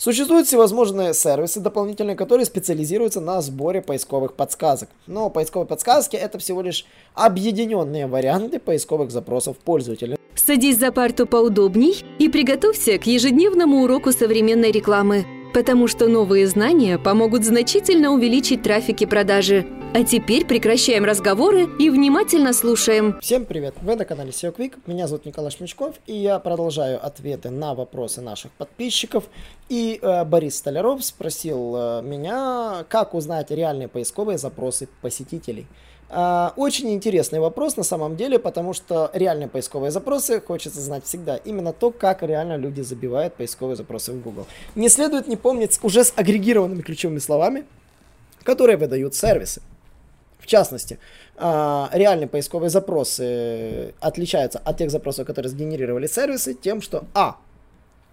Существуют всевозможные сервисы дополнительные, которые специализируются на сборе поисковых подсказок. Но поисковые подсказки это всего лишь объединенные варианты поисковых запросов пользователя. Садись за парту поудобней и приготовься к ежедневному уроку современной рекламы, потому что новые знания помогут значительно увеличить трафик и продажи. А теперь прекращаем разговоры и внимательно слушаем. Всем привет! Вы на канале SEO Quick. Меня зовут Николай Шмичков, и я продолжаю ответы на вопросы наших подписчиков. И э, Борис Столяров спросил э, меня, как узнать реальные поисковые запросы посетителей. Э, очень интересный вопрос на самом деле, потому что реальные поисковые запросы хочется знать всегда. Именно то, как реально люди забивают поисковые запросы в Google. Не следует не помнить уже с агрегированными ключевыми словами, которые выдают сервисы. В частности, а, реальные поисковые запросы отличаются от тех запросов, которые сгенерировали сервисы, тем, что А.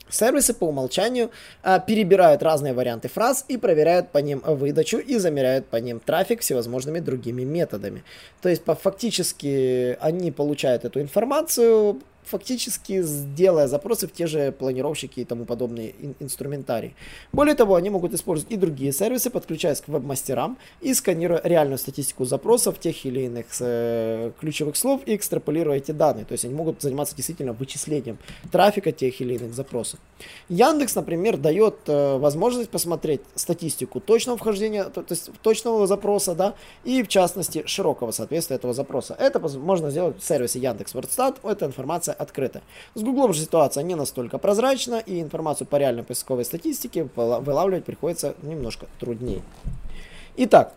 Сервисы по умолчанию а, перебирают разные варианты фраз и проверяют по ним выдачу и замеряют по ним трафик всевозможными другими методами. То есть по, фактически они получают эту информацию фактически делая запросы в те же планировщики и тому подобные ин- инструментарии. Более того, они могут использовать и другие сервисы, подключаясь к веб-мастерам и сканируя реальную статистику запросов тех или иных э, ключевых слов и экстраполируя эти данные. То есть они могут заниматься действительно вычислением трафика тех или иных запросов. Яндекс, например, дает э, возможность посмотреть статистику точного вхождения, то, то есть точного запроса, да, и в частности широкого соответствия этого запроса. Это можно сделать в сервисе Яндекс Вордстат. Эта информация открыта. С Гуглом же ситуация не настолько прозрачна, и информацию по реальной поисковой статистике вылавливать приходится немножко труднее. Итак,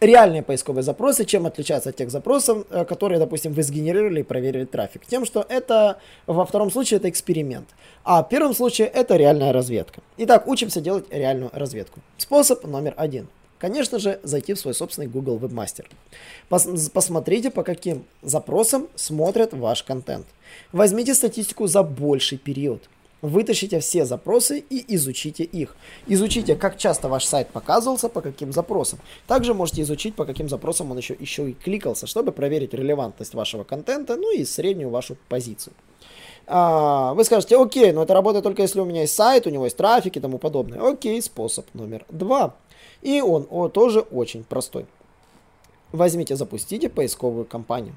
реальные поисковые запросы, чем отличаются от тех запросов, э, которые, допустим, вы сгенерировали и проверили трафик? Тем, что это во втором случае это эксперимент, а в первом случае это реальная разведка. Итак, учимся делать реальную разведку. Способ номер один – Конечно же, зайти в свой собственный Google Webmaster. Пос посмотрите, по каким запросам смотрят ваш контент. Возьмите статистику за больший период. Вытащите все запросы и изучите их. Изучите, как часто ваш сайт показывался, по каким запросам. Также можете изучить, по каким запросам он еще, еще и кликался, чтобы проверить релевантность вашего контента, ну и среднюю вашу позицию. А, вы скажете, окей, но это работает только если у меня есть сайт, у него есть трафик и тому подобное. Окей, способ номер два. И он о, тоже очень простой. Возьмите, запустите поисковую кампанию.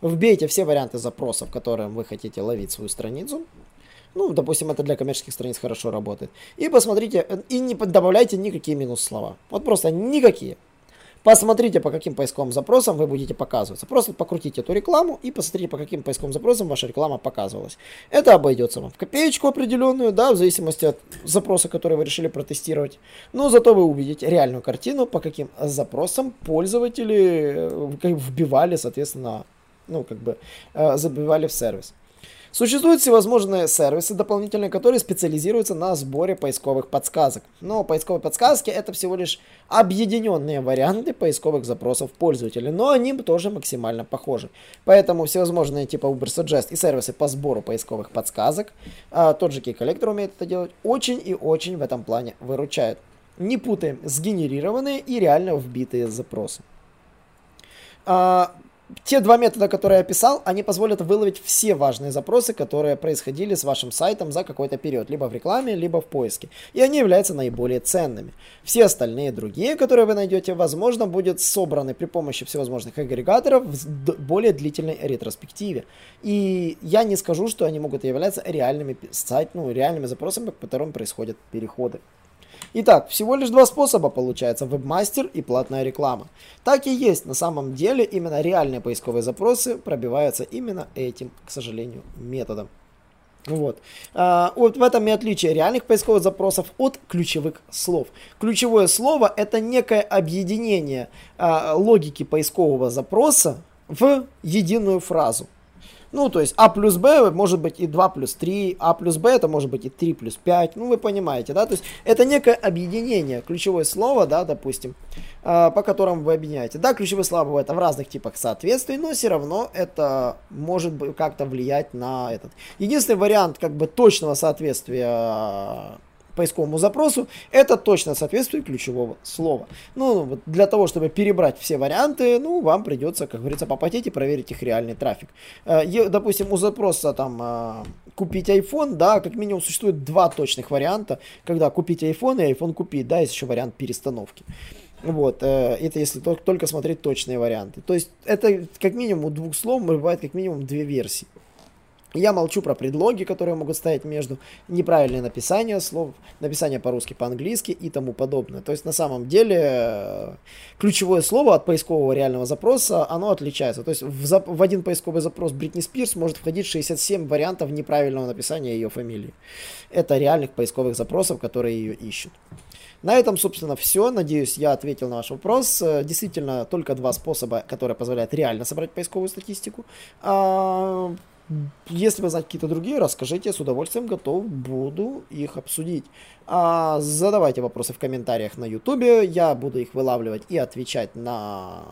Вбейте все варианты запросов, которые вы хотите ловить свою страницу. Ну, допустим, это для коммерческих страниц хорошо работает. И посмотрите, и не добавляйте никакие минус слова. Вот просто никакие. Посмотрите, по каким поисковым запросам вы будете показываться. Просто покрутите эту рекламу и посмотрите, по каким поисковым запросам ваша реклама показывалась. Это обойдется вам в копеечку определенную, да, в зависимости от запроса, который вы решили протестировать. Но зато вы увидите реальную картину, по каким запросам пользователи э, вбивали, соответственно, ну, как бы, э, забивали в сервис. Существуют всевозможные сервисы дополнительные, которые специализируются на сборе поисковых подсказок. Но поисковые подсказки это всего лишь объединенные варианты поисковых запросов пользователя, но они тоже максимально похожи. Поэтому всевозможные типа Ubersuggest и сервисы по сбору поисковых подсказок, а, тот же Key умеет это делать, очень и очень в этом плане выручают. Не путаем сгенерированные и реально вбитые запросы. А, те два метода, которые я описал, они позволят выловить все важные запросы, которые происходили с вашим сайтом за какой-то период, либо в рекламе, либо в поиске. И они являются наиболее ценными. Все остальные другие, которые вы найдете, возможно, будут собраны при помощи всевозможных агрегаторов в более длительной ретроспективе. И я не скажу, что они могут являться реальными сайт, ну, реальными запросами, по которым происходят переходы. Итак, всего лишь два способа получается, вебмастер и платная реклама. Так и есть, на самом деле именно реальные поисковые запросы пробиваются именно этим, к сожалению, методом. Вот. А, вот в этом и отличие реальных поисковых запросов от ключевых слов. Ключевое слово это некое объединение а, логики поискового запроса в единую фразу. Ну, то есть А плюс Б может быть и 2 плюс 3, А плюс Б это может быть и 3 плюс 5, ну, вы понимаете, да, то есть это некое объединение, ключевое слово, да, допустим, э, по которому вы объединяете. Да, ключевые слова бывают в разных типах соответствий, но все равно это может как-то влиять на этот. Единственный вариант, как бы, точного соответствия поисковому запросу, это точно соответствует ключевого слова. Ну, вот для того, чтобы перебрать все варианты, ну, вам придется, как говорится, попотеть и проверить их реальный трафик. Э, допустим, у запроса там э, купить iPhone, да, как минимум существует два точных варианта, когда купить iPhone и iPhone купить, да, есть еще вариант перестановки. Вот, э, это если только, только смотреть точные варианты. То есть это как минимум у двух слов бывает как минимум две версии. Я молчу про предлоги, которые могут стоять между, неправильное написание слов, написание по-русски, по-английски и тому подобное. То есть на самом деле э, ключевое слово от поискового реального запроса, оно отличается. То есть в, зап- в один поисковый запрос Бритни Спирс может входить 67 вариантов неправильного написания ее фамилии. Это реальных поисковых запросов, которые ее ищут. На этом, собственно, все. Надеюсь, я ответил на ваш вопрос. Э, действительно, только два способа, которые позволяют реально собрать поисковую статистику. Если вы знаете какие-то другие, расскажите, с удовольствием готов буду их обсудить. А, задавайте вопросы в комментариях на YouTube, я буду их вылавливать и отвечать на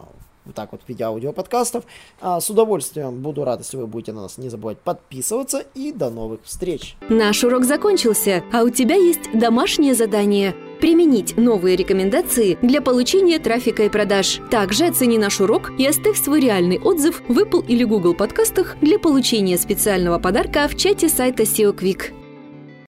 вот так вот в виде аудиоподкастов. А, с удовольствием буду рад, если вы будете на нас не забывать подписываться и до новых встреч. Наш урок закончился, а у тебя есть домашнее задание – применить новые рекомендации для получения трафика и продаж. Также оцени наш урок и оставь свой реальный отзыв в Apple или Google подкастах для получения специального подарка в чате сайта SEO Quick.